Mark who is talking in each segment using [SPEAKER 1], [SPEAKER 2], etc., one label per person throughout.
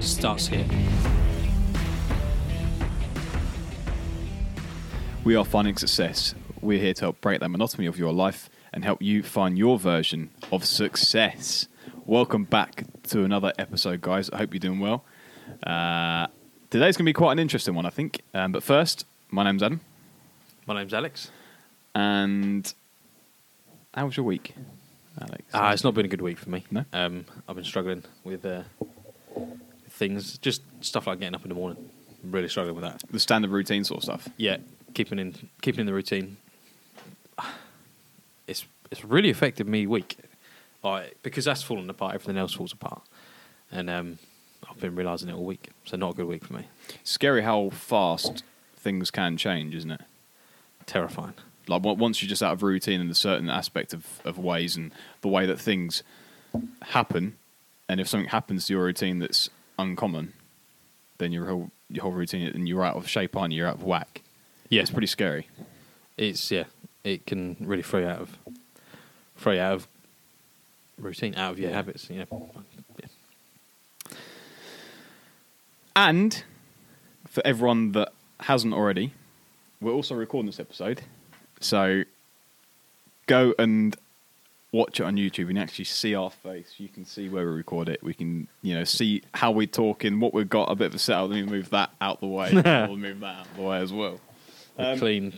[SPEAKER 1] starts here.
[SPEAKER 2] We are finding success. We're here to help break the monotony of your life and help you find your version of success. Welcome back to another episode, guys. I hope you're doing well. Uh, today's going to be quite an interesting one, I think. Um, but first, my name's Adam.
[SPEAKER 1] My name's Alex.
[SPEAKER 2] And how was your week, Alex?
[SPEAKER 1] Ah, it's not been a good week for me.
[SPEAKER 2] No?
[SPEAKER 1] Um, I've been struggling with uh, things, just stuff like getting up in the morning. I'm really struggling with that.
[SPEAKER 2] the standard routine sort of stuff.
[SPEAKER 1] Yeah, keeping in keeping in the routine. It's it's really affected me week, like because that's fallen apart. Everything else falls apart, and um, I've been realizing it all week. So not a good week for me.
[SPEAKER 2] Scary how fast things can change, isn't it?
[SPEAKER 1] Terrifying.
[SPEAKER 2] Like once you're just out of routine in a certain aspect of, of ways and the way that things happen, and if something happens to your routine that's uncommon, then your whole your whole routine and you're out of shape, aren't you? You're out of whack.
[SPEAKER 1] Yeah,
[SPEAKER 2] It's pretty scary.
[SPEAKER 1] It's yeah. It can really throw you out of throw you out of routine, out of your habits. You know. Yeah.
[SPEAKER 2] And for everyone that hasn't already, we're also recording this episode. So go and watch it on YouTube. You can actually see our face. You can see where we record it. We can, you know, see how we're talking, what we've got, a bit of a setup. Let me move that out the way. we'll move that out the way as well. Um,
[SPEAKER 1] Clean.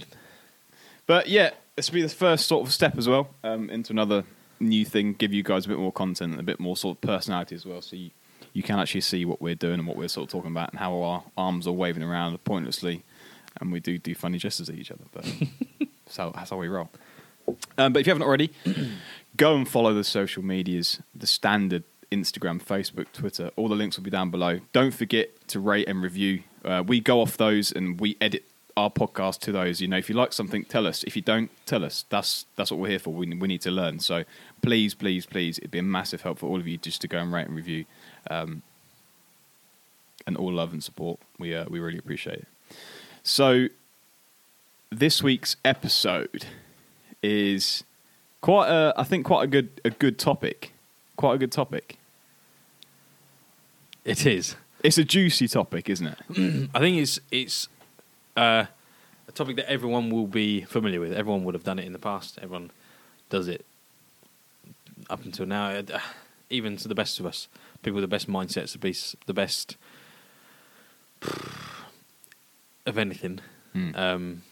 [SPEAKER 2] But yeah, this will be the first sort of step as well um, into another new thing. Give you guys a bit more content, and a bit more sort of personality as well, so you, you can actually see what we're doing and what we're sort of talking about, and how our arms are waving around pointlessly, and we do do funny gestures at each other. But that's, how, that's how we roll. Um, but if you haven't already, go and follow the social medias, the standard Instagram, Facebook, Twitter. All the links will be down below. Don't forget to rate and review. Uh, we go off those and we edit our podcast to those. You know, if you like something, tell us. If you don't, tell us. That's that's what we're here for. We we need to learn. So please, please, please, it'd be a massive help for all of you just to go and rate and review. Um, and all love and support. We uh, we really appreciate it. So this week's episode is quite a I think quite a good a good topic. Quite a good topic.
[SPEAKER 1] It is.
[SPEAKER 2] It's a juicy topic, isn't it?
[SPEAKER 1] I think it's it's uh, a topic that everyone will be familiar with. Everyone would have done it in the past. Everyone does it up until now. Uh, Even to the best of us, people with the best mindsets, the best, the best of anything, um,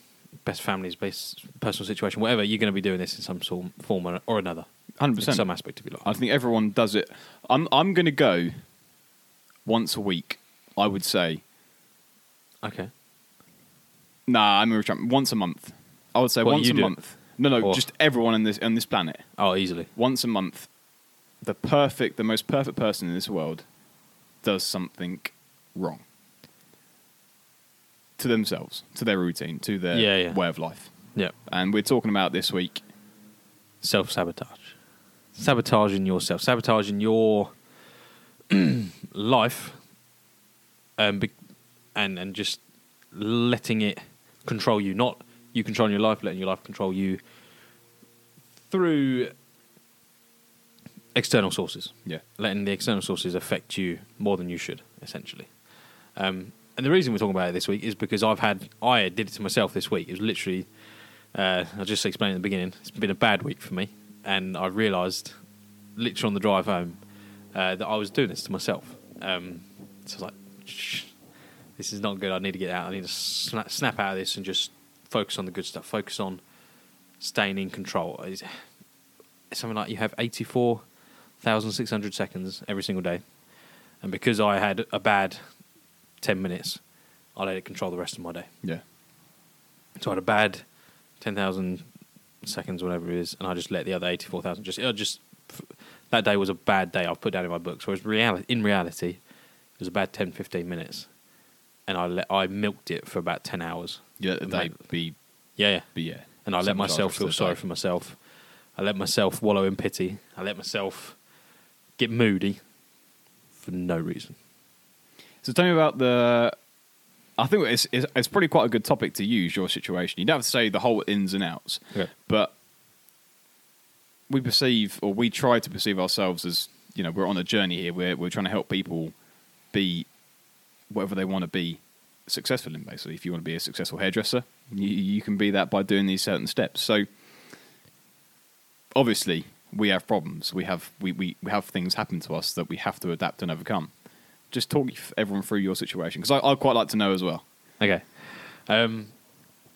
[SPEAKER 1] best families, best personal situation, whatever. You're going to be doing this in some sort form or, or another,
[SPEAKER 2] Hundred
[SPEAKER 1] in
[SPEAKER 2] percent.
[SPEAKER 1] some aspect of your life.
[SPEAKER 2] I think everyone does it. I'm I'm going to go once a week. I would say.
[SPEAKER 1] Okay.
[SPEAKER 2] Nah, I'm going to once a month. I would say
[SPEAKER 1] What,
[SPEAKER 2] once a
[SPEAKER 1] do?
[SPEAKER 2] month. No, no,
[SPEAKER 1] Or-
[SPEAKER 2] just everyone on this on this planet.
[SPEAKER 1] Oh, easily.
[SPEAKER 2] Once a month, the perfect, the most perfect person in this world does something wrong to themselves, to their routine, to their
[SPEAKER 1] Yeah, yeah.
[SPEAKER 2] way of life.
[SPEAKER 1] Yeah.
[SPEAKER 2] And we're talking about this week.
[SPEAKER 1] self sabotage, sabotaging yourself, sabotaging your life, um, be- and and just letting it control you, not you controlling your life, letting your life control you through external sources,
[SPEAKER 2] Yeah.
[SPEAKER 1] letting the external sources affect you more than you should, essentially. Um, and the reason we're talking about it this week is because I've had I did it to myself this week. It was literally uh, I'll just explain at the beginning. It's been a bad week for me, and I realised, literally on the drive home, uh, that I was doing this to myself. Um, so I was like, Shh, "This is not good. I need to get out. I need to snap, snap out of this and just focus on the good stuff. Focus on staying in control." It's, something like you have eighty-four thousand six hundred seconds every single day, and because I had a bad ten minutes, I let it control the rest of my day.
[SPEAKER 2] Yeah.
[SPEAKER 1] So I had a bad 10,000 seconds, whatever it is, and I just let the other 84,000 just, I just, that day was a bad day I've put down in my books. Whereas reality, in reality, It was about 10, 15 minutes, and I let I milked it for about ten hours.
[SPEAKER 2] Yeah,
[SPEAKER 1] And
[SPEAKER 2] they
[SPEAKER 1] that-
[SPEAKER 2] be,
[SPEAKER 1] Yeah, yeah.
[SPEAKER 2] be yeah.
[SPEAKER 1] And I let myself feel sorry
[SPEAKER 2] day.
[SPEAKER 1] for myself. I let myself wallow in pity. I let myself get moody for no reason.
[SPEAKER 2] So tell me about the. I think it's, it's it's probably quite a good topic to use your situation. You don't have to say the whole ins and outs,
[SPEAKER 1] Okay.
[SPEAKER 2] but we perceive or we try to perceive ourselves as you know we're on a journey here. We're we're trying to help people be whatever they want to be successful in. Basically, if you want to be a successful hairdresser, you, you can be that by doing these certain steps. So obviously we have problems. We have we, we, we have things happen to us that we have to adapt and overcome. Just talk everyone through your situation because I'd quite like to know as well.
[SPEAKER 1] Okay. Um,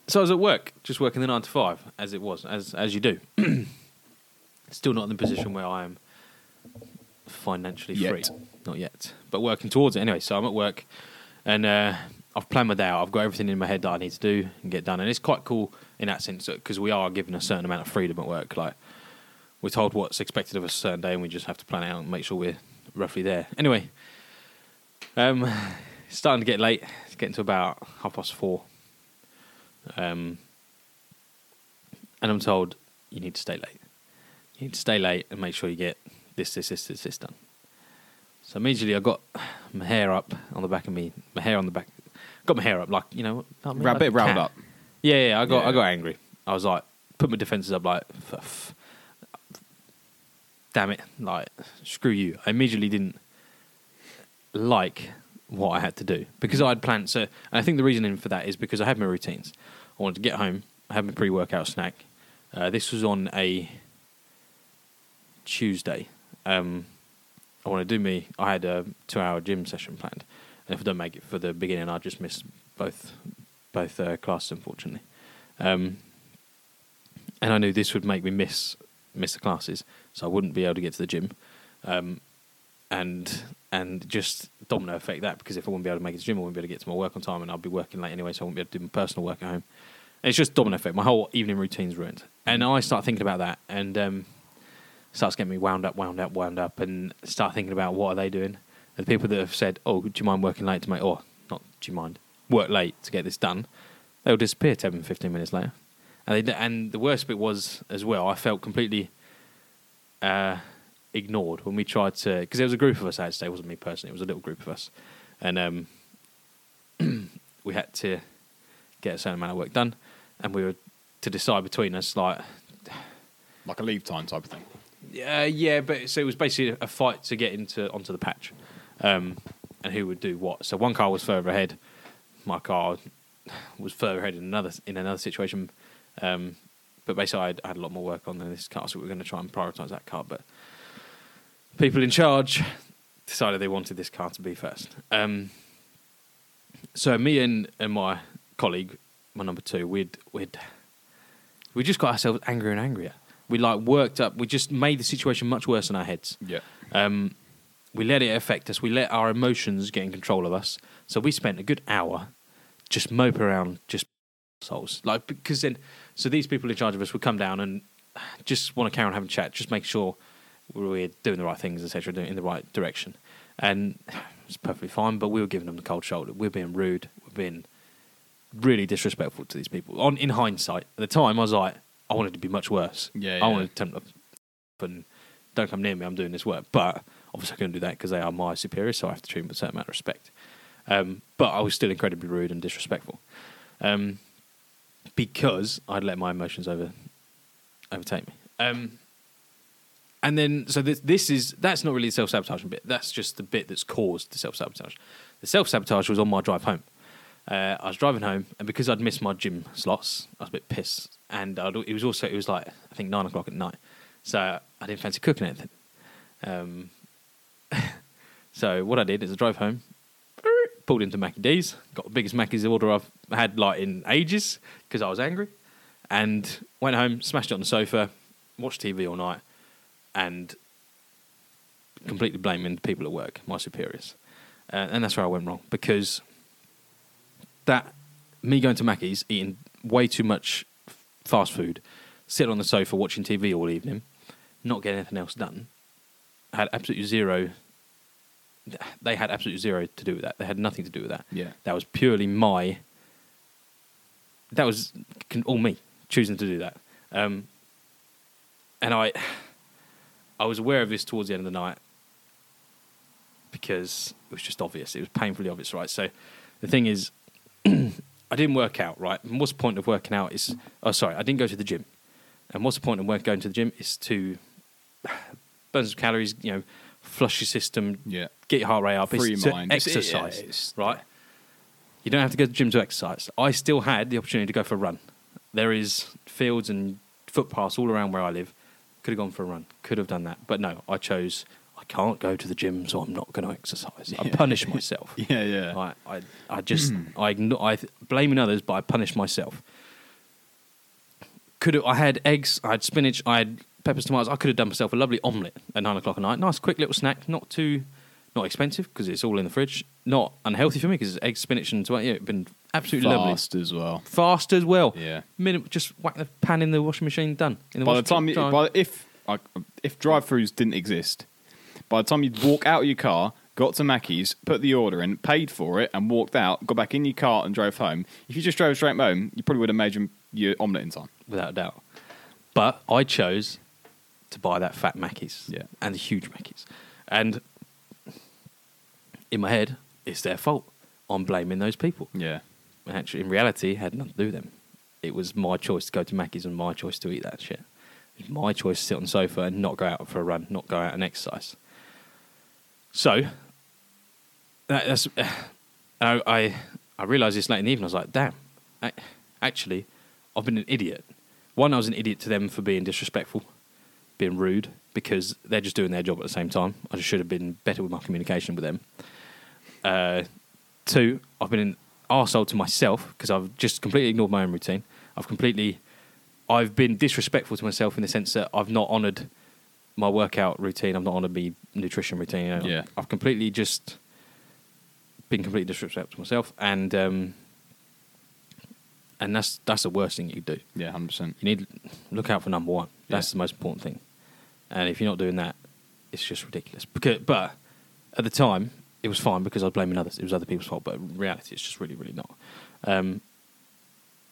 [SPEAKER 1] so I was at work, just working the nine to five, as it was, as as you do. Still not in the position where I am financially
[SPEAKER 2] Yet.
[SPEAKER 1] free, not yet, but working towards it anyway. So I'm at work, and uh, I've planned my day out. I've got everything in my head that I need to do and get done, and it's quite cool in that sense because we are given a certain amount of freedom at work. Like we're told what's expected of us a certain day, and we just have to plan it out and make sure we're roughly there. Anyway, um, it's starting to get late. It's getting to about half past four. Um, and I'm told you need to stay late. You need to stay late and make sure you get this, this, this, this, this done. So immediately I got my hair up on the back of me, my hair on the back, got my hair up like you know, I mean, like
[SPEAKER 2] bit
[SPEAKER 1] cat.
[SPEAKER 2] up.
[SPEAKER 1] Yeah, yeah. I got,
[SPEAKER 2] Yeah.
[SPEAKER 1] I got angry. I was like, put my defenses up, like, damn it, like, screw you. I immediately didn't like what I had to do because I had planned. So, I think the reasoning for that is because I had my routines. I wanted to get home, I had my pre-workout snack. Uh, this was on a Tuesday. Um, I want to do me. I had a two-hour gym session planned, and if I don't make it for the beginning, I just miss both both uh, classes, unfortunately. Um, and I knew this would make me miss miss the classes, so I wouldn't be able to get to the gym, um, and and just domino effect that because if I wouldn't be able to make it to gym, I wouldn't be able to get to my work on time, and I'd be working late anyway, so I wouldn't be able to do my personal work at home. And it's just domino effect. My whole evening routine's ruined, and I start thinking about that, and um, starts getting me wound up, wound up, wound up, and start thinking about what are they doing. And the people that have said, "Oh, do you mind working late to make?" or not, do you mind work late to get this done? They'll disappear 10, 15 minutes later. And they, and the worst bit was as well. I felt completely uh, ignored when we tried to because there was a group of us. I had to say, it wasn't me personally. It was a little group of us, and um, we had to get a certain amount of work done, and we were to decide between us like
[SPEAKER 2] Like a leave time type of thing.
[SPEAKER 1] yeah, yeah, but so it was basically a fight to get into onto the patch, um, and who would do what. So one car was further ahead, my car was further ahead in another in another situation, um, but basically I had, I had a lot more work on than this car, so we were going to try and prioritise that car. But people in charge decided they wanted this car to be first. Um, so me and, and my colleague, my number two, we'd we'd we just got ourselves angrier and angrier. We like worked up. We just made the situation much worse in our heads.
[SPEAKER 2] Yeah.
[SPEAKER 1] Um, we let it affect us. We let our emotions get in control of us. So we spent a good hour just mope around, just souls. Like because then, so these people in charge of us would come down and just want to carry on having a chat, just make sure we're doing the right things, etc., doing in the right direction. And it's perfectly fine. But we were giving them the cold shoulder. We're being rude. We're being really disrespectful to these people. On in hindsight, at the time, I was like, I wanted to be much worse.
[SPEAKER 2] Yeah,
[SPEAKER 1] I
[SPEAKER 2] yeah.
[SPEAKER 1] wanted to them, and don't come near me. I'm doing this work. But obviously, I couldn't do that because they are my superiors, so I have to treat them with a certain amount of respect. Um, but I was still incredibly rude and disrespectful um, because I'd let my emotions over overtake me. Um, and then, so this, this is that's not really the self sabotaging bit. That's just the bit that's caused the self sabotage. The self sabotage was on my drive home. Uh, I was driving home, and because I'd missed my gym slots, I was a bit pissed. And I'd, it was also it was like I think nine o'clock at night, so I didn't fancy cooking anything. Um, so what I did is I drove home, pulled into Mackie D's, got the biggest Mackie's order I've had like in ages because I was angry, and went home, smashed it on the sofa, watched TV all night, and completely blaming the people at work, my superiors, uh, and that's where I went wrong because that me going to Mackie's, eating way too much fast food, sitting on the sofa watching TV all evening, not getting anything else done, had absolutely zero they had absolutely zero to do with that. They had nothing to do with that.
[SPEAKER 2] Yeah.
[SPEAKER 1] That was purely my. That was all me choosing to do that, um, and I, I was aware of this towards the end of the night because it was just obvious. It was painfully obvious, right? So, the thing is, I didn't work out, right? And what's the point of working out? Is oh, sorry, I didn't go to the gym. And what's the point of work- going to the gym? Is to burn some calories, you know, flush your system,
[SPEAKER 2] Yeah.
[SPEAKER 1] get your heart rate up,
[SPEAKER 2] Free
[SPEAKER 1] it's
[SPEAKER 2] mind.
[SPEAKER 1] Exercise,
[SPEAKER 2] it's-
[SPEAKER 1] right? You don't have to go to the gym to exercise. I still had the opportunity to go for a run. There is fields and footpaths all around where I live. Could have gone for a run. Could have done that, but no. I chose. I can't go to the gym, so I'm not going to exercise. I punish myself.
[SPEAKER 2] Yeah, yeah.
[SPEAKER 1] I, I, I just, hmm. I, igno- I blaming others, but I punish myself. Could have, I had eggs, I had spinach, I had peppers, tomatoes. I could have done myself a lovely omelette at nine o'clock at night. Nice, quick little snack, not too, not expensive because it's all in the fridge. Not unhealthy for me because it's eggs, spinach, and tomato. Yeah, it's been absolutely lovely.
[SPEAKER 2] Fast as well.
[SPEAKER 1] Fast as well.
[SPEAKER 2] Yeah.
[SPEAKER 1] Minim- just whack the pan in the washing machine, done. In the
[SPEAKER 2] by the time, you,
[SPEAKER 1] machine,
[SPEAKER 2] by, if I if drive-throughs didn't exist, by the time you'd walk out of your car, got to Mackey's, put the order in, paid for it, and walked out, got back in your car and drove home. If you just drove straight home, you probably would have made your, omelette in time.
[SPEAKER 1] without a doubt. But I chose to buy that fat Mackies
[SPEAKER 2] Yeah.
[SPEAKER 1] and the huge Mackies. And in my head, it's their fault. I'm blaming those people.
[SPEAKER 2] Yeah,
[SPEAKER 1] And actually, in reality, it had nothing to do with them. It was my choice to go to Mackey's and my choice to eat that shit. It was my choice to sit on the sofa and not go out for a run, not go out and exercise. So, that, that's. I, I, I realised this late in the evening. I was like, damn, I, actually, I've been an idiot. One, I was an idiot to them for being disrespectful, being rude, because they're just doing their job at the same time. I just should have been better with my communication with them. Uh, two, I've been an arsehole to myself because I've just completely ignored my own routine. I've completely, I've been disrespectful to myself in the sense that I've not honoured my workout routine. I've not honoured my nutrition routine. You know?
[SPEAKER 2] Yeah.
[SPEAKER 1] I've completely just been completely disrespectful to myself, and um, and that's that's the worst thing you do.
[SPEAKER 2] yeah, hundred percent.
[SPEAKER 1] You need look out for number one. That's
[SPEAKER 2] Yeah.
[SPEAKER 1] the most important thing. And if you're not doing that, it's just ridiculous. Because, but at the time, it was fine because I was blaming others. It was other people's fault. But in reality, it's just really, really not. Um,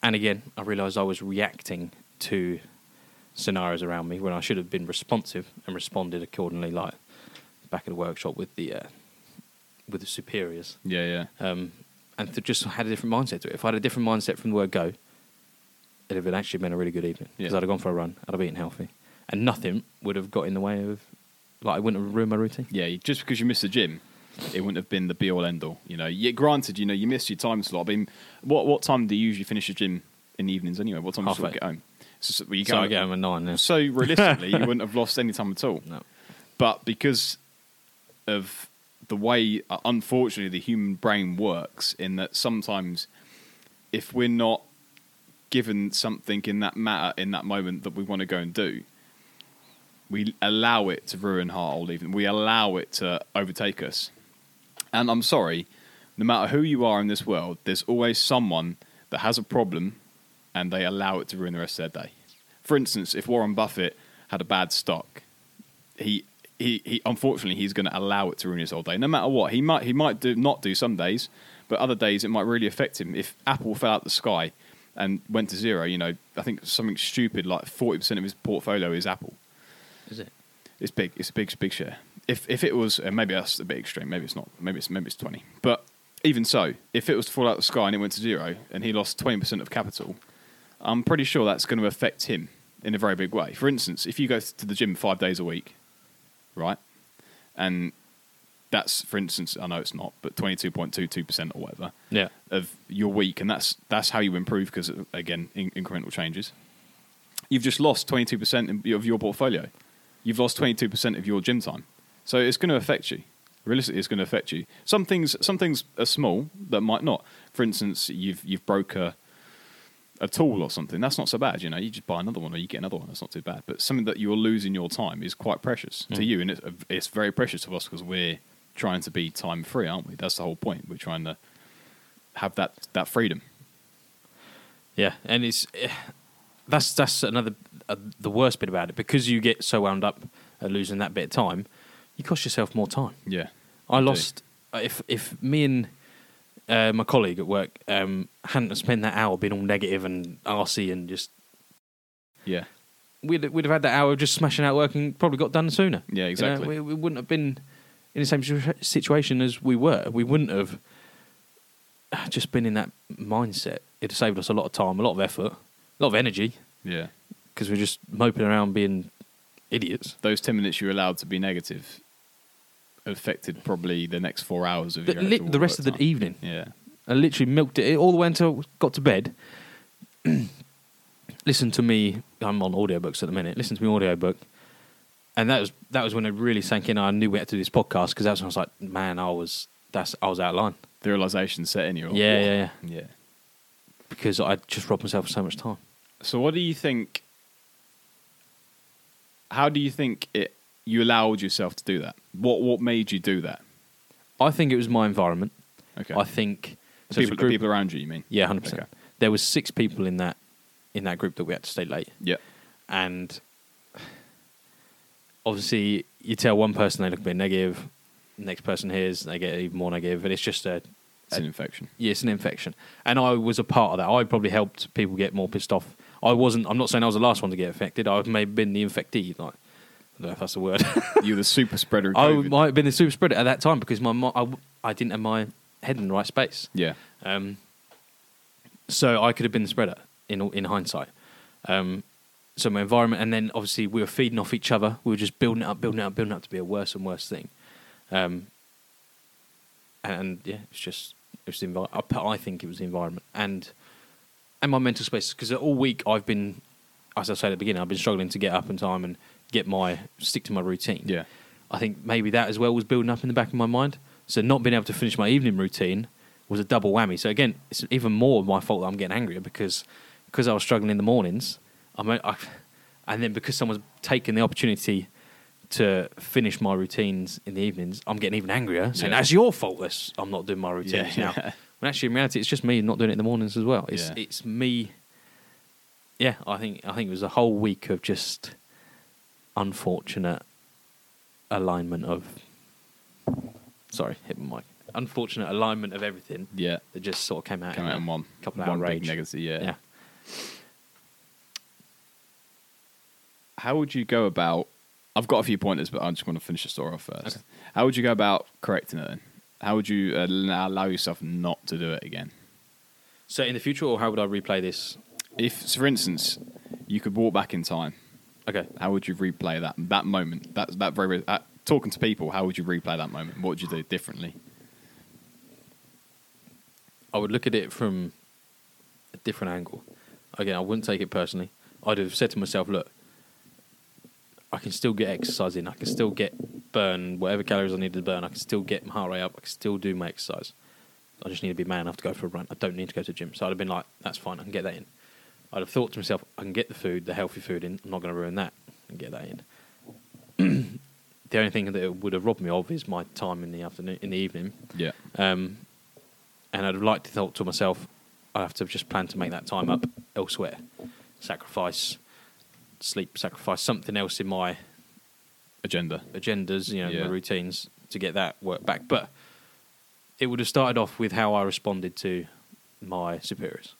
[SPEAKER 1] and again, I realised I was reacting to scenarios around me when I should have been responsive and responded accordingly. Like back at the workshop with the uh, with the superiors
[SPEAKER 2] Yeah, yeah,
[SPEAKER 1] um, and to just had a different mindset to it. If I had a different mindset from the word go, it'd have actually been a really good evening because
[SPEAKER 2] Yeah.
[SPEAKER 1] I'd have gone for a run, I'd have eaten healthy, and nothing would have got in the way of, like, I wouldn't have ruined my routine.
[SPEAKER 2] yeah. Just because you missed the gym, it wouldn't have been the be all end all. You know, yeah, granted, you know, you missed your time slot. I mean, what what time do you usually finish the gym in the evenings anyway? What time do you sort of get home? So, well, you
[SPEAKER 1] So I get home at nine. Yeah.
[SPEAKER 2] So realistically, you wouldn't have lost any time at all.
[SPEAKER 1] No.
[SPEAKER 2] But because of the way, uh, unfortunately, the human brain works, in that sometimes if we're not given something in that matter in that moment that we want to go and do, we allow it to ruin our whole evening. We allow it to overtake us. And I'm sorry, no matter who you are in this world, there's always someone that has a problem and they allow it to ruin the rest of their day. For instance, if Warren Buffett had a bad stock, he he, he unfortunately he's going to allow it to ruin his whole day. No matter what, he might he might do not do some days, but other days it might really affect him. If Apple fell out the sky and went to zero, you know, I think something stupid like forty percent of his portfolio is Apple.
[SPEAKER 1] Is it?
[SPEAKER 2] It's big. It's a big, big share. If if it was, maybe that's a bit extreme. Maybe it's not. Maybe it's maybe it's twenty. But even so, if it was to fall out of the sky and it went to zero and he lost twenty percent of capital, I'm pretty sure that's going to affect him in a very big way. For instance, if you go to the gym five days a week, right, and that's for instance, I know it's not, but twenty two point two two percent or whatever
[SPEAKER 1] Yeah.
[SPEAKER 2] of your week, and that's that's how you improve because again, in, incremental changes. You've just lost twenty two percent of your portfolio. You've lost twenty two percent of your gym time, so it's going to affect you. Realistically, it's going to affect you. Some things, some things are small that might not. For instance, you've you've broke a a tool or something. That's not so bad. You know, you just buy another one or you get another one. That's not too bad. But something that you're losing your time is quite precious to
[SPEAKER 1] Mm.
[SPEAKER 2] you, and it's, it's very precious to us because we're trying to be time free, aren't we? That's the whole point. We're trying to have that that freedom.
[SPEAKER 1] Yeah, and it's eh, that's that's another uh, the worst bit about it because you get so wound up at losing that bit of time, you cost yourself more time.
[SPEAKER 2] Yeah,
[SPEAKER 1] I
[SPEAKER 2] You
[SPEAKER 1] lost if if me and uh, my colleague at work um, hadn't spent that hour being all negative and arsey and just
[SPEAKER 2] Yeah,
[SPEAKER 1] we'd we'd have had that hour just smashing out work and probably got done sooner.
[SPEAKER 2] yeah,
[SPEAKER 1] You know,
[SPEAKER 2] exactly.
[SPEAKER 1] we, we wouldn't have been in the same situation as we were. We wouldn't have just been in that mindset. It'd have saved us a lot of time, a lot of effort, a lot of energy
[SPEAKER 2] yeah,
[SPEAKER 1] because we're just moping around being idiots.
[SPEAKER 2] those ten minutes you're allowed to be negative affected probably the next four hours of
[SPEAKER 1] The,
[SPEAKER 2] your
[SPEAKER 1] li- the rest of the
[SPEAKER 2] time.
[SPEAKER 1] evening,
[SPEAKER 2] Yeah,
[SPEAKER 1] I literally milked it all the way until I got to bed. Listen to me. I'm on audiobooks at the minute. Listen to me audiobook. And that was that was when it really sank in. I knew we had to do this podcast because that's when I was like, man, I was that's I was out of line.
[SPEAKER 2] the realization set in you.
[SPEAKER 1] Yeah, yeah, yeah.
[SPEAKER 2] yeah.
[SPEAKER 1] Because I just robbed myself of so much time.
[SPEAKER 2] So, what do you think? How do you think it? You allowed yourself to do that. What What made you do that?
[SPEAKER 1] I think it was my environment.
[SPEAKER 2] Okay.
[SPEAKER 1] I think so
[SPEAKER 2] people, the
[SPEAKER 1] group-
[SPEAKER 2] people around you. You mean?
[SPEAKER 1] Yeah, hundred percent. There was six people in that in that group that we had to stay late,
[SPEAKER 2] Yeah.
[SPEAKER 1] and obviously you tell one person they look a bit negative, next person hears they get even more negative, and it's just a
[SPEAKER 2] It's an infection.
[SPEAKER 1] yeah, it's an infection. And I was a part of that. I probably helped people get more pissed off. I wasn't. I'm not saying I was the last one to get affected. I may have been the infectee. Like know if that's the word.
[SPEAKER 2] You're the super spreader. Of
[SPEAKER 1] I
[SPEAKER 2] COVID.
[SPEAKER 1] might have been the super spreader at that time because my mo- I, I didn't have my head in the right space.
[SPEAKER 2] Yeah.
[SPEAKER 1] Um, so I could have been the spreader in in hindsight. Um, so my environment, and then obviously we were feeding off each other. We were just building it up, building it up, building it up to be a worse and worse thing. Um, and yeah, it's just it was the envi- I, I think it was the environment and and my mental space because all week I've been, as I said at the beginning, I've been struggling to get up in time and get my stick to my routine.
[SPEAKER 2] Yeah.
[SPEAKER 1] I think maybe that as well was building up in the back of my mind. So not being able to finish my evening routine was a double whammy. So again, it's even more my fault that I'm getting angrier because because I was struggling in the mornings. I, mean, I and then because someone's taken the opportunity to finish my routines in the evenings, I'm getting even angrier, saying
[SPEAKER 2] Yeah.
[SPEAKER 1] that's your fault. That's, I'm not doing my routines
[SPEAKER 2] Yeah,
[SPEAKER 1] now. When actually, in reality, it's just me not doing it in the mornings as well. It's
[SPEAKER 2] Yeah.
[SPEAKER 1] it's me. Yeah, I think I think it was a whole week of just unfortunate alignment of. Sorry, hit my mic. Unfortunate alignment of everything
[SPEAKER 2] Yeah.
[SPEAKER 1] that just sort of came out.
[SPEAKER 2] Come
[SPEAKER 1] in
[SPEAKER 2] out in one.
[SPEAKER 1] couple of
[SPEAKER 2] one
[SPEAKER 1] hour
[SPEAKER 2] big negative. Yeah.
[SPEAKER 1] Yeah.
[SPEAKER 2] How would you go about? I've got a few pointers, but I'm just want to finish the story off first.
[SPEAKER 1] Okay.
[SPEAKER 2] How would you go about correcting it? Then? How would you uh, allow allow yourself not to do it again?
[SPEAKER 1] So in the future, or how would I replay this?
[SPEAKER 2] If, so for instance, you could walk back in time,
[SPEAKER 1] Okay,
[SPEAKER 2] how would you replay that that moment? That that very uh, talking to people. How would you replay that moment? What would you do differently?
[SPEAKER 1] I would look at it from a different angle. Again, I wouldn't take it personally. I'd have said to myself, look, I can still get exercise in. I can still get burn whatever calories I need to burn. I can still get my heart rate up. I can still do my exercise. I just need to be man enough to go for a run. I don't need to go to the gym. So I'd have been like, that's fine. I can get that in. I'd have thought to myself, I can get the food, the healthy food in. I'm not going to ruin that and get that in. the only thing that it would have robbed me of is my time in the afternoon, in the evening.
[SPEAKER 2] Yeah.
[SPEAKER 1] Um, and I'd have liked to thought to myself, I have to just plan to make that time up elsewhere, sacrifice sleep, sacrifice something else in my
[SPEAKER 2] Agenda.
[SPEAKER 1] agendas, you know,
[SPEAKER 2] Yeah.
[SPEAKER 1] my routines to get that work back. But it would have started off with how I responded to my superiors.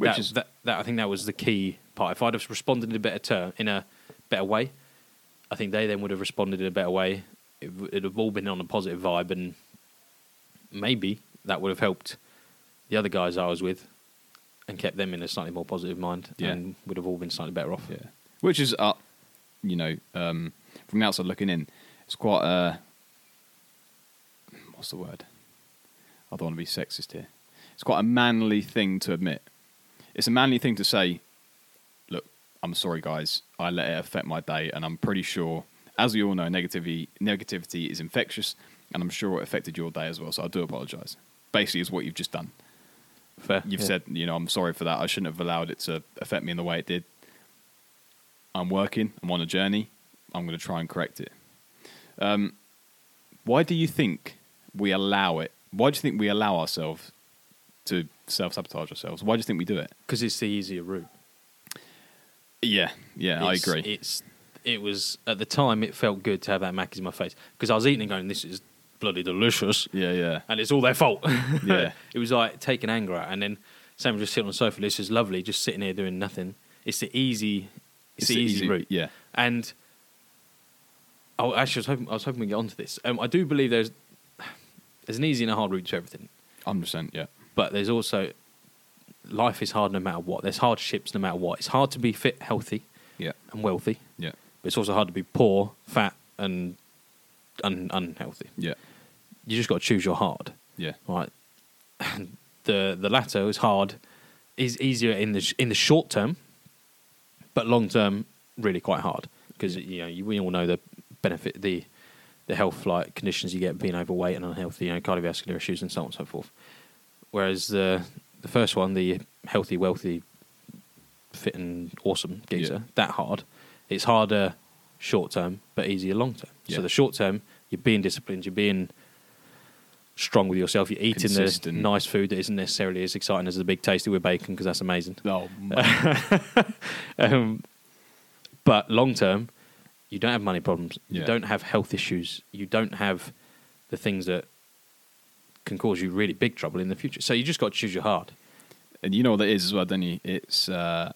[SPEAKER 2] Which
[SPEAKER 1] that,
[SPEAKER 2] is
[SPEAKER 1] that, that I think that was the key part. If I'd have responded in a better term, in a better way, I think they then would have responded in a better way. It would it'd have all been on a positive vibe, and maybe that would have helped the other guys I was with and kept them in a slightly more positive mind,
[SPEAKER 2] Yeah.
[SPEAKER 1] and would have all been slightly better off.
[SPEAKER 2] Yeah, which is, uh, you know, um, from the outside looking in, it's quite a what's the word? I don't want to be sexist here. It's quite a manly thing to admit. It's a manly thing to say, "Look, I'm sorry, guys. I let it affect my day, and I'm pretty sure, as we all know, negativity negativity is infectious, and I'm sure it affected your day as well. So I do apologize. Basically, is what you've just done.
[SPEAKER 1] Fair.
[SPEAKER 2] You've
[SPEAKER 1] yeah.
[SPEAKER 2] said, you know, I'm sorry for that. I shouldn't have allowed it to affect me in the way it did. I'm working. I'm on a journey. I'm going to try and correct it. Um, why do you think we allow it? Why do you think we allow ourselves to self sabotage ourselves? Why do you think we do it?
[SPEAKER 1] because it's the easier route.
[SPEAKER 2] Yeah, yeah, I agree.
[SPEAKER 1] It's it was at the time it felt good to have that Mac in my face because I was eating and going, this is bloody delicious,
[SPEAKER 2] Yeah, yeah.
[SPEAKER 1] and it's all their fault.
[SPEAKER 2] Yeah.
[SPEAKER 1] it was like taking anger out, and then Sam was just sitting on the sofa. This is lovely, just sitting here doing nothing. It's the easy, it's, the easy, route.
[SPEAKER 2] Yeah.
[SPEAKER 1] And oh, actually, I was hoping I was hoping we get onto this. Um, I do believe there's there's an easy and a hard route to everything,
[SPEAKER 2] 100%, yeah.
[SPEAKER 1] But there's also life is hard no matter what. There's hardships no matter what. It's hard to be fit, healthy,
[SPEAKER 2] Yeah.
[SPEAKER 1] and wealthy,
[SPEAKER 2] Yeah.
[SPEAKER 1] but it's also hard to be poor, fat, and un- unhealthy.
[SPEAKER 2] Yeah.
[SPEAKER 1] You just got to choose your hard.
[SPEAKER 2] Yeah.
[SPEAKER 1] right? the the latter is hard, is easier in the sh- in the short term, but long term really quite hard because you know you, we all know the benefit the the health like conditions you get being overweight and unhealthy, you know, cardiovascular issues and so on and so forth. Whereas the the first one, the healthy, wealthy, fit and awesome geezer,
[SPEAKER 2] Yeah.
[SPEAKER 1] that hard. It's harder short term, but easier long term.
[SPEAKER 2] Yeah.
[SPEAKER 1] So the short term, you're being disciplined, you're being strong with yourself, you're eating the nice food that isn't necessarily as exciting as the big tasty with bacon because that's amazing.
[SPEAKER 2] Oh,
[SPEAKER 1] Um, but long term, you don't have money problems. You don't have health issues. You don't have the things that can cause you really big trouble in the future. So you just got to choose your heart.
[SPEAKER 2] and you know what that is as well, don't you? It's uh,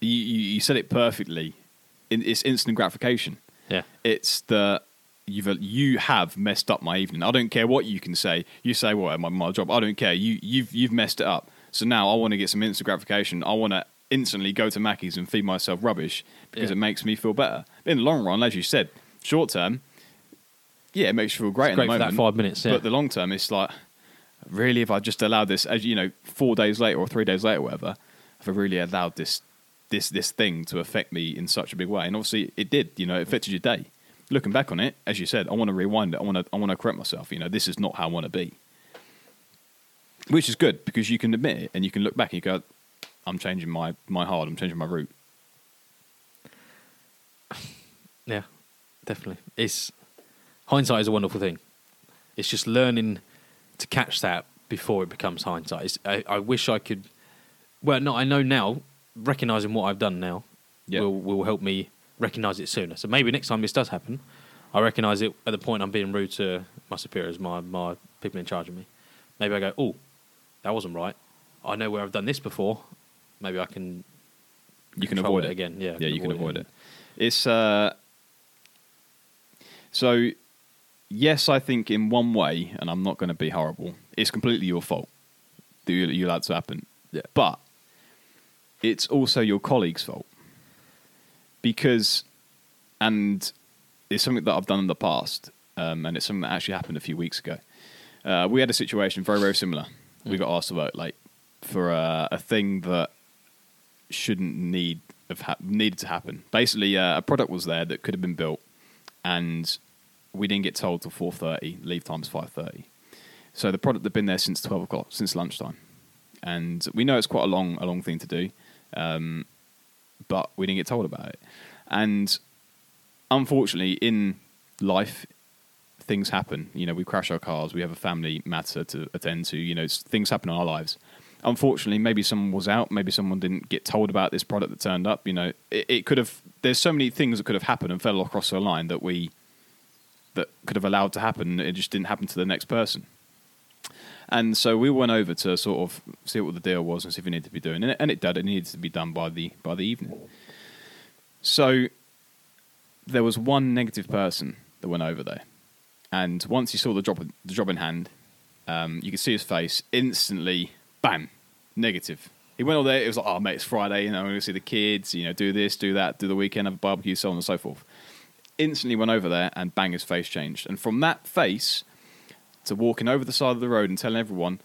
[SPEAKER 2] you, you said it perfectly. In, it's instant gratification.
[SPEAKER 1] Yeah.
[SPEAKER 2] It's the you've you have messed up my evening. I don't care what you can say. You say what my, my job. I don't care. You you've you've messed it up. So now I want to get some instant gratification. I want to instantly go to Mackey's and feed myself rubbish because
[SPEAKER 1] Yeah.
[SPEAKER 2] it makes me feel better. In the long run, as you said, short term, yeah, it makes you feel great,
[SPEAKER 1] It's
[SPEAKER 2] in
[SPEAKER 1] great
[SPEAKER 2] the moment.
[SPEAKER 1] five minutes. Yeah.
[SPEAKER 2] But the long term, it's like, really, if I just allowed this, as you know, four days later or three days later, or whatever, if I really allowed this, this, this thing to affect me in such a big way, and obviously it did, you know, it affected your day. Looking back on it, as you said, I want to rewind it. I want to, I want to correct myself. You know, this is not how I want to be. Which is good because you can admit it and you can look back and you go, I'm changing my, my heart, I'm changing my route.
[SPEAKER 1] Yeah, definitely. It's hindsight is a wonderful thing. It's just learning to catch that before it becomes hindsight. It's, I, I wish I could. Well, no, I know now. Recognizing what I've done now
[SPEAKER 2] Yeah.
[SPEAKER 1] will will help me recognize it sooner. So maybe next time this does happen, I recognize it at the point I'm being rude to my superiors, my my people in charge of me. Maybe I go, oh, that wasn't right. I know where I've done this before. Maybe I can.
[SPEAKER 2] You can avoid
[SPEAKER 1] it
[SPEAKER 2] it
[SPEAKER 1] again. Yeah,
[SPEAKER 2] yeah, you can avoid it. It's uh, so yes, I think in one way, and I'm not going to be horrible. It's completely your fault that you, you allowed to happen.
[SPEAKER 1] Yeah.
[SPEAKER 2] but it's also your colleague's fault because, and it's something that I've done in the past, um, and it's something that actually happened a few weeks ago. Uh, we had a situation very very similar. We got asked to late for a, a thing that shouldn't need have ha- needed to happen. Basically, uh, a product was there that could have been built, and we didn't get told till four thirty. Leave time's five thirty. So the product had been there since twelve o'clock, since lunchtime, and we know it's quite a long a long thing to do, um, but we didn't get told about it. And unfortunately, in life, things happen. You know, we crash our cars. We have a family matter to attend to. You know, things happen in our lives. Unfortunately, maybe someone was out. Maybe someone didn't get told about this product that turned up. You know, it, it could have. There's so many things that could have happened and fell across the line that we that could have allowed to happen. It just didn't happen to the next person. And so we went over to sort of see what the deal was and see if it needed to be doing, and it, and it did. It needed to be done by the by the evening. So there was one negative person that went over there, and once he saw the job the job in hand, um, you could see his face instantly. Bam, negative. He went over there. It was like, oh mate, it's Friday. You know, I'm going to see the kids. You know, do this, do that, do the weekend, have a barbecue, so on and so forth. Instantly went over there and bang, his face changed. And from that face to walking over the side of the road and telling everyone,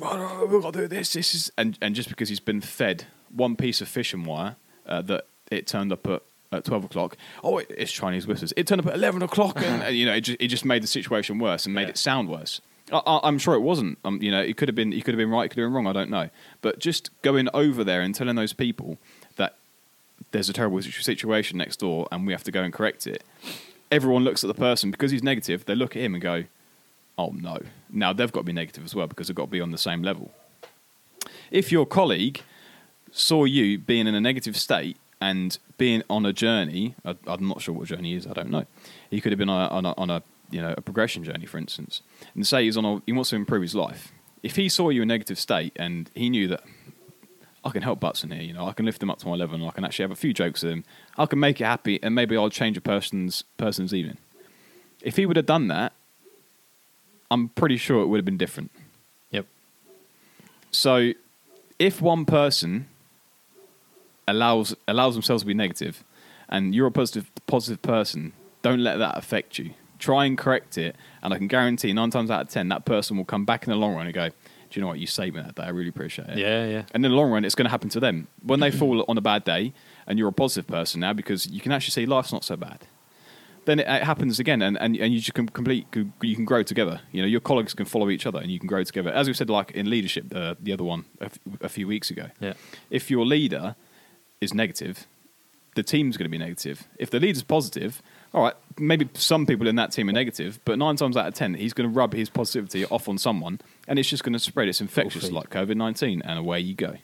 [SPEAKER 2] "Oh, we've got to do this. This is and and just because he's been fed one piece of fishing wire uh, that it turned up at. At twelve o'clock, oh, it- it's Chinese whispers. It turned up at eleven o'clock, and, and, you know, it just, it just made the situation worse and made
[SPEAKER 1] Yeah.
[SPEAKER 2] it sound worse. I, I'm sure it wasn't. Um, you know, it could have been. He could have been right. It could have been wrong. I don't know. But just going over there and telling those people there's a terrible situation next door and we have to go and correct it. Everyone looks at the person because he's negative. They look at him and go, "Oh no!" Now they've got to be negative as well because they've got to be on the same level. If your colleague saw you being in a negative state and being on a journey, I, I'm not sure what journey is. I don't know. He could have been on a, on a, on a you know a progression journey, for instance, and say he's on a, he wants to improve his life. If he saw you in a negative state and he knew that I can help Butson here, you know, I can lift him up to my level, and I can actually have a few jokes with him. I can make it happy, and maybe I'll change a person's person's evening. If he would have done that, I'm pretty sure it would have been different.
[SPEAKER 1] Yep.
[SPEAKER 2] So, if one person allows allows themselves to be negative, and you're a positive positive person, don't let that affect you. Try and correct it, and I can guarantee nine times out of ten that person will come back in the long run and go, "Do you know what? You saved me that day. I really appreciate it."
[SPEAKER 1] Yeah, yeah.
[SPEAKER 2] And in the long run, it's going to happen to them when they fall on a bad day, and you're a positive person now because you can actually see life's not so bad. Then it, it happens again, and, and, and you just can complete you can grow together. You know, your colleagues can follow each other, and you can grow together. As we said, like in leadership, uh, the other one a, f- a few weeks ago.
[SPEAKER 1] Yeah.
[SPEAKER 2] If your leader is negative, the team's going to be negative. If the leader's positive, all right, maybe some people in that team are negative, but nine times out of ten, he's going to rub his positivity off on someone, and it's just going to spread. It's infectious, like COVID nineteen, and away you go.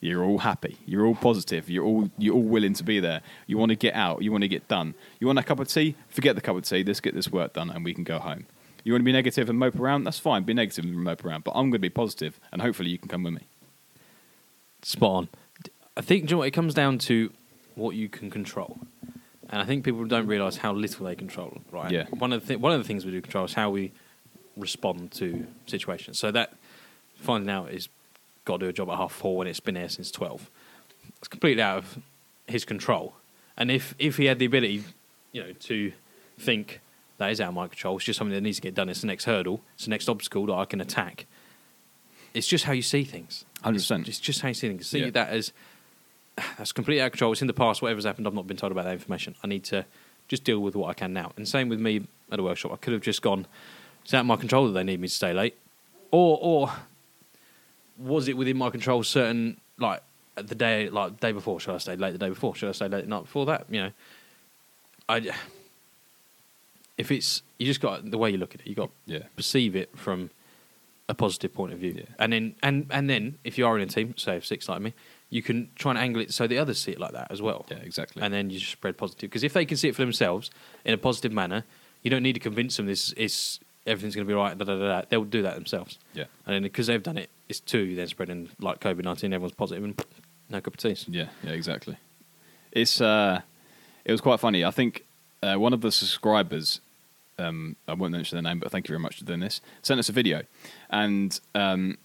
[SPEAKER 2] You're all happy. You're all positive. You're all you're all willing to be there. You want to get out. You want to get done. You want a cup of tea? Forget the cup of tea. Let's get this work done, and we can go home. You want to be negative and mope around? That's fine. Be negative and mope around. But I'm going to be positive, and hopefully you can come with me.
[SPEAKER 1] Spot on. I think you know what, it comes down to what you can control, and I think people don't realise how little they control. Right.
[SPEAKER 2] Yeah.
[SPEAKER 1] One of the th- one of the things we do control is how we respond to situations. So that finding out is got to do a job at half four when it's been there since twelve. It's completely out of his control. And if if he had the ability, you know, to think that is out of my control, it's just something that needs to get done. It's the next hurdle. It's the next obstacle that I can attack. It's just how you see things.
[SPEAKER 2] 100%.
[SPEAKER 1] It's, it's just how you see things. See
[SPEAKER 2] Yeah.
[SPEAKER 1] that as that's completely out of control. It's in the past. Whatever's happened, I've not been told about that information. I need to just deal with what I can now. And same with me at a workshop. I could have just gone. It's out of my control that they need me to stay late, or or was it within my control? Certain like the day like the day before. Should I stay late the day before? Should I stay late the night before that? You know, I. If it's you just got the way you look at it, you got
[SPEAKER 2] Yeah.
[SPEAKER 1] perceive it from a positive point of view.
[SPEAKER 2] Yeah.
[SPEAKER 1] And then and and then if you are in a team, say of six like me, you can try and angle it so the others see it like that as well.
[SPEAKER 2] Yeah, exactly.
[SPEAKER 1] And then you just spread positive because if they can see it for themselves in a positive manner, you don't need to convince them this is everything's going to be right. Da, da, da, da. They'll do that themselves.
[SPEAKER 2] Yeah.
[SPEAKER 1] And then because they've done it, it's two then spreading like COVID nineteen. Everyone's positive and no cup of tea.
[SPEAKER 2] Yeah, yeah, exactly. It's uh, it was quite funny. I think uh, one of the subscribers, um, I won't mention their name, but thank you very much for doing this. Sent us a video, and um,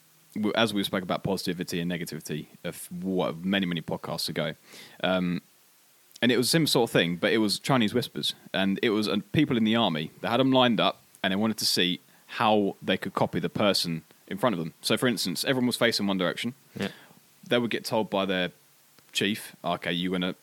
[SPEAKER 2] as we spoke about positivity and negativity of what many many podcasts ago, um, and it was the same sort of thing, but it was Chinese whispers, and it was uh, people in the army. They had them lined up, and they wanted to see how they could copy the person in front of them. So, for instance, everyone was facing one direction
[SPEAKER 1] Yeah.
[SPEAKER 2] they would get told by their chief, okay, you're going to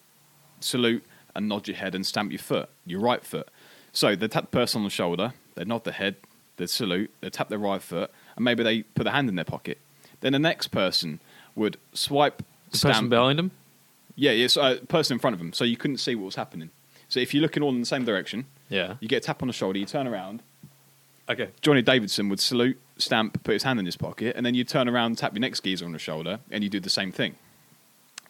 [SPEAKER 2] salute and nod your head and stamp your foot, your right foot. So they tap the person on the shoulder, they nod their head, they salute, they tap their right foot, and maybe they put their hand in their pocket. Then the next person would swipe,
[SPEAKER 1] The person behind them.
[SPEAKER 2] Yeah, yes, uh, person in front of them, so you couldn't see what was happening. So if you're looking all in the same direction,
[SPEAKER 1] Yeah.
[SPEAKER 2] you get a tap on the shoulder, you turn around.
[SPEAKER 1] Okay.
[SPEAKER 2] Johnny Davidson would salute, stamp, put his hand in his pocket, and then you turn around, tap your next geezer on the shoulder, and you do the same thing.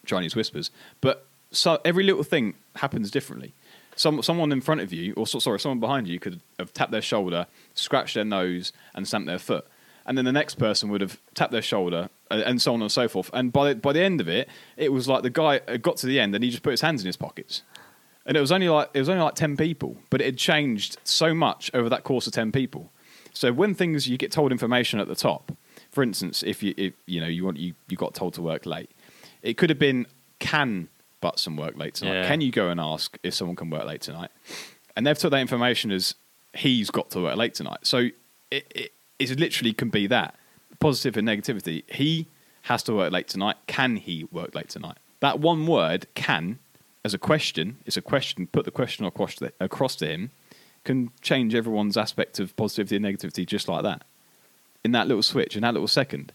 [SPEAKER 2] Chinese whispers. But so every little thing happens differently. Some someone in front of you, or so, sorry, someone behind you, could have tapped their shoulder, scratched their nose, and stamped their foot. And then the next person would have tapped their shoulder, uh, and so on and so forth. And by the, by the end of it, it was like the guy uh, got to the end, and he just put his hands in his pockets. And it was only like it was only like ten people, but it had changed so much over that course of ten people. So when things you get told information at the top, for instance, if you if, you know you want you, you got told to work late, it could have been can Butson work late tonight?
[SPEAKER 1] Yeah.
[SPEAKER 2] Can you go and ask if someone can work late tonight? And they've took that information as he's got to work late tonight. So it, it, it literally can be that positive and negativity. He has to work late tonight. Can he work late tonight? That one word, can, as a question, is a question. Put the question across to, across to him, can change everyone's aspect of positivity and negativity just like that. In that little switch, in that little second.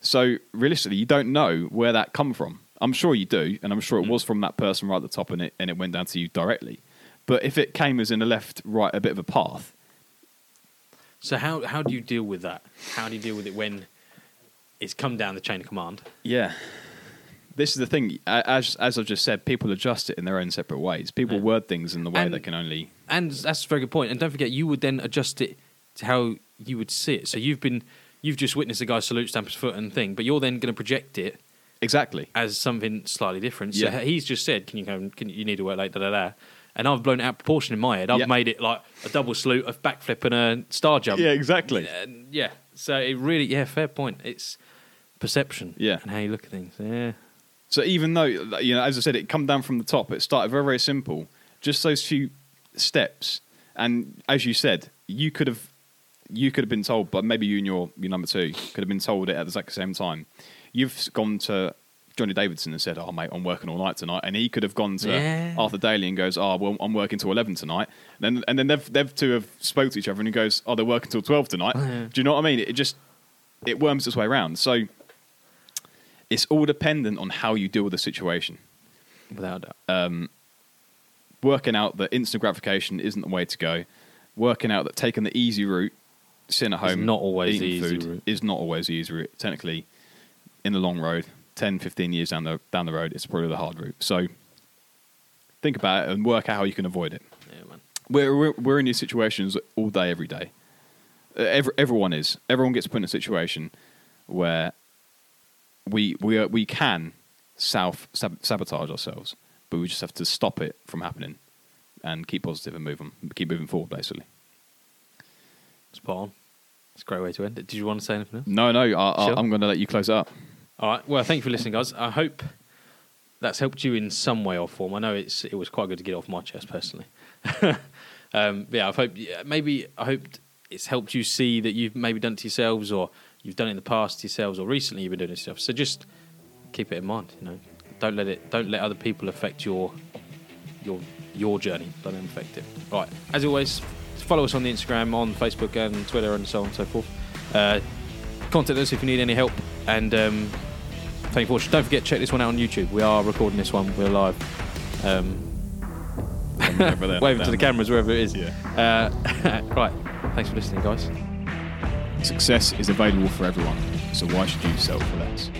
[SPEAKER 2] So realistically, you don't know where that come from. I'm sure you do, and I'm sure it mm. was from that person right at the top, and it and it went down to you directly. But if it came as in a left, right, a bit of a path,
[SPEAKER 1] So how how do you deal with that? How do you deal with it when it's come down the chain of command?
[SPEAKER 2] yeah, this is the thing. As as I've just said, people adjust it in their own separate ways. People
[SPEAKER 1] Yeah.
[SPEAKER 2] word things in the way
[SPEAKER 1] And-
[SPEAKER 2] they can only.
[SPEAKER 1] And that's a very good point. And don't forget, you would then adjust it to how you would see it. So you've been, you've just witnessed a guy salute, stamp his foot, and thing, but you're then going to project it
[SPEAKER 2] Exactly.
[SPEAKER 1] as something slightly different. So
[SPEAKER 2] Yeah.
[SPEAKER 1] he's just said, "Can you come? Can you, you need to work late?" Da da da. And I've blown it out of proportion in my head. I've
[SPEAKER 2] Yeah.
[SPEAKER 1] made it like a double salute, a backflip, and a star jump.
[SPEAKER 2] Yeah, exactly.
[SPEAKER 1] And uh, yeah. So it really, yeah, fair point. It's perception.
[SPEAKER 2] Yeah.
[SPEAKER 1] And how you look at things. Yeah.
[SPEAKER 2] So even though you know, as I said, it come down from the top. It started very very simple. Just those few steps, and as you said, you could have you could have been told, but maybe you and your your number two could have been told it at the exact same time. You've gone to Johnny Davidson and said, "Oh mate, I'm working all night tonight," and he could have gone to
[SPEAKER 1] Yeah.
[SPEAKER 2] Arthur Daly and goes, "Oh well, I'm working till eleven tonight." And then and then they've they've two have spoke to each other and he goes, "Oh, they're working till twelve tonight."
[SPEAKER 1] Oh, yeah.
[SPEAKER 2] Do you know what I mean? It just it worms its way around. So it's all dependent on how you deal with the situation.
[SPEAKER 1] Without a doubt.
[SPEAKER 2] Um, working out that instant gratification isn't the way to go. Working out that taking the easy route, sitting at
[SPEAKER 1] It's
[SPEAKER 2] home,
[SPEAKER 1] not always
[SPEAKER 2] eating
[SPEAKER 1] easy
[SPEAKER 2] food,
[SPEAKER 1] route.
[SPEAKER 2] is not always the easy route. Technically, in the long road, 10, 15 years down the down the road, it's probably the hard route. So think about it and work out how you can avoid it.
[SPEAKER 1] yeah, man.
[SPEAKER 2] We're we're, we're in these situations all day, every day. Uh, Every, everyone is. Everyone gets put in a situation where we we are, we can self sabotage ourselves, but we just have to stop it from happening and keep positive and move on, keep moving forward. Basically,
[SPEAKER 1] Spot on. It's a great way to end it. Did you want to say anything else?
[SPEAKER 2] no, no, I. I'm going to let you close it up.
[SPEAKER 1] All right. Well, thank you for listening, guys. I hope that's helped you in some way or form. I know it's it was quite good to get off my chest personally. um, yeah, I've hoped maybe I hoped it's helped you see that you've maybe done it to yourselves or you've done it in the past to yourselves or recently you've been doing it yourself. So just keep it in mind. You know, don't let it don't let other people affect your your your journey. Don't let them affect it. Right. As always, follow us on the Instagram, on Facebook, and Twitter, and so on and so forth. Uh, contact us if you need any help. And um, thank you for watching. Don't forget, to check this one out on YouTube. We are recording this one. We're live. Um, waving to the cameras wherever it is.
[SPEAKER 2] Yeah.
[SPEAKER 1] Uh, right. Thanks for listening, guys.
[SPEAKER 2] Success is available for everyone, so why should you settle for less?